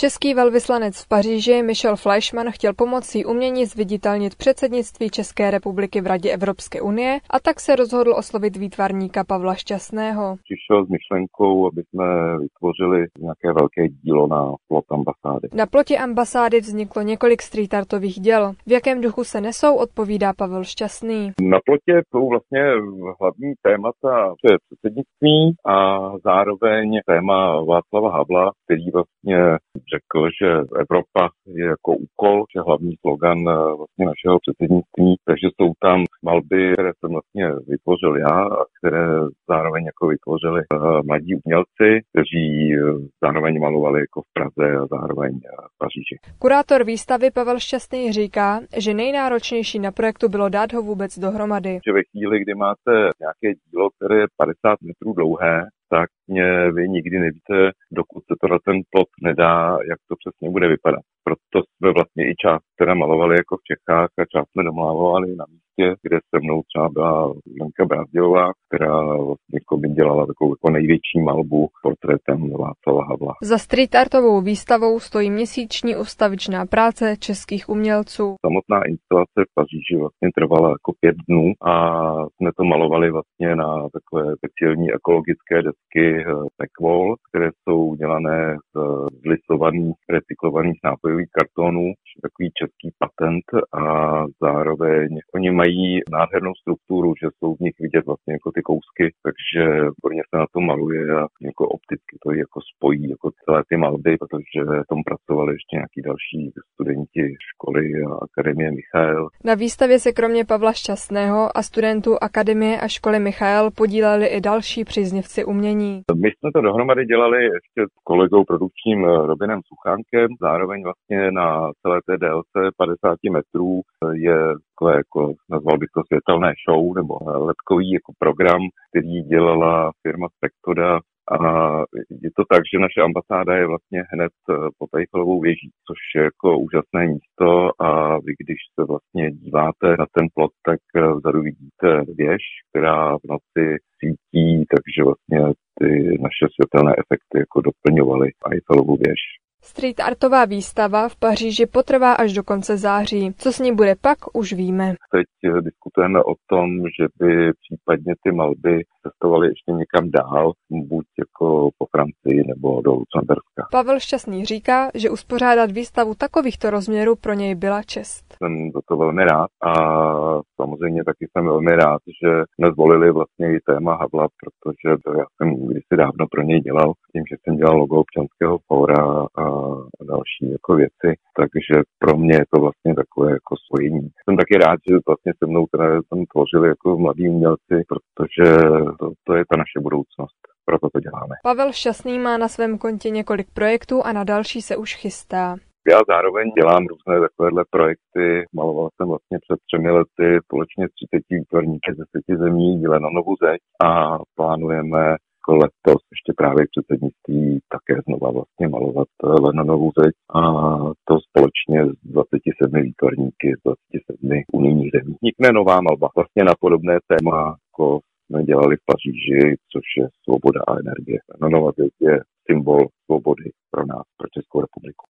Český velvyslanec v Paříži Michel Fleischmann chtěl pomocí umění zviditelnit předsednictví České republiky v Radě Evropské unie a tak se rozhodl oslovit výtvarníka Pavla Šťastného. Přišel s myšlenkou, aby jsme vytvořili nějaké velké dílo na plot ambasády. Na plotě ambasády vzniklo několik street artových děl. V jakém duchu se nesou, odpovídá Pavel Šťastný. Na plotě jsou vlastně hlavní témata to je předsednictví a zároveň téma Václava Havla, který vlastně řekl, že Evropa je jako úkol, že hlavní slogan eh, vlastně našeho předsednictví, takže jsou tam malby, které jsem vlastně vytvořil já a které zároveň jako vytvořili uh, mladí umělci, kteří uh, zároveň malovali jako v Praze a zároveň v Paříži. Kurátor výstavy Pavel Šťastný říká, že nejnáročnější na projektu bylo dát ho vůbec dohromady. Že ve chvíli, kdy máte nějaké dílo, které je 50 metrů dlouhé, tak mě vy nikdy nevíte, dokud se to ten plot nedá, jak to přesně bude vypadat. Proto jsme vlastně i část, které malovali jako v Čechách a část jsme domlávali na místě, kde se mnou třeba byla Lenka Brázdilová, která vlastně jako by dělala takovou jako největší malbu portrétem Václava Havla. Za street artovou výstavou stojí měsíční ustavičná práce českých umělců. Samotná instalace v Paříži vlastně trvala jako pět dnů a jsme to malovali vlastně na takové speciální ekologické desky eh, které jsou dělané z zlisovaných, recyklovaných nápojových kartonů, takový český patent a zároveň oni mají nádhernou strukturu, že jsou v nich vidět vlastně jako ty kousky, takže hodně se na to maluje a jako opticky to jako spojí jako celé ty malby, protože tom pracovali ještě nějaký další studenti školy a Akademie Michael. Na výstavě se kromě Pavla Šťastného a studentů Akademie a školy Michael podíleli i další příznivci umění. My jsme to dohromady dělali ještě s kolegou produkčním Robinem Suchánkem, zároveň vlastně na celé té délce 50 metrů je takové, jako nazval bych to světelné show nebo letkový jako program, který dělala firma Spectoda a je to tak, že naše ambasáda je vlastně hned eh, pod Eiffelovou věží, což je jako úžasné místo a vy, když se vlastně díváte na ten plot, tak eh, vzadu vidíte věž, která v noci svítí, takže vlastně ty naše světelné efekty jako doplňovaly Eiffelovu věž. Street artová výstava v Paříži potrvá až do konce září. Co s ní bude pak, už víme. Teď eh, diskutujeme o tom, že by případně ty malby cestovaly ještě někam dál, buď jako po Francii nebo do Lucemberska. Pavel Šťastný říká, že uspořádat výstavu takovýchto rozměrů pro něj byla čest. Jsem za to velmi rád a samozřejmě taky jsem velmi rád, že jsme zvolili vlastně i téma Havla, protože to já jsem kdysi dávno pro něj dělal, tím, že jsem dělal logo občanského fóra a další jako věci, takže pro mě je to vlastně takové jako spojení. Jsem taky rád, že vlastně se mnou teda tam tvořili jako mladí umělci, protože to, to je ta naše budoucnost. Proto to děláme. Pavel Šťastný má na svém kontě několik projektů a na další se už chystá. Já zároveň dělám různé takovéhle projekty. Maloval jsem vlastně před třemi lety společně s 30 výtvarníky ze deseti zemí díle na novou zeď a plánujeme jako letos ještě právě předsednictví také znova vlastně malovat na novou zeď a to společně s 27 výtvarníky z 27 unijních zemí. Vznikne nová malba vlastně na podobné téma, jako jsme dělali v Paříži, což je svoboda a energie. No, nová zeď je symbol svobody pro nás, pro Českou republiku.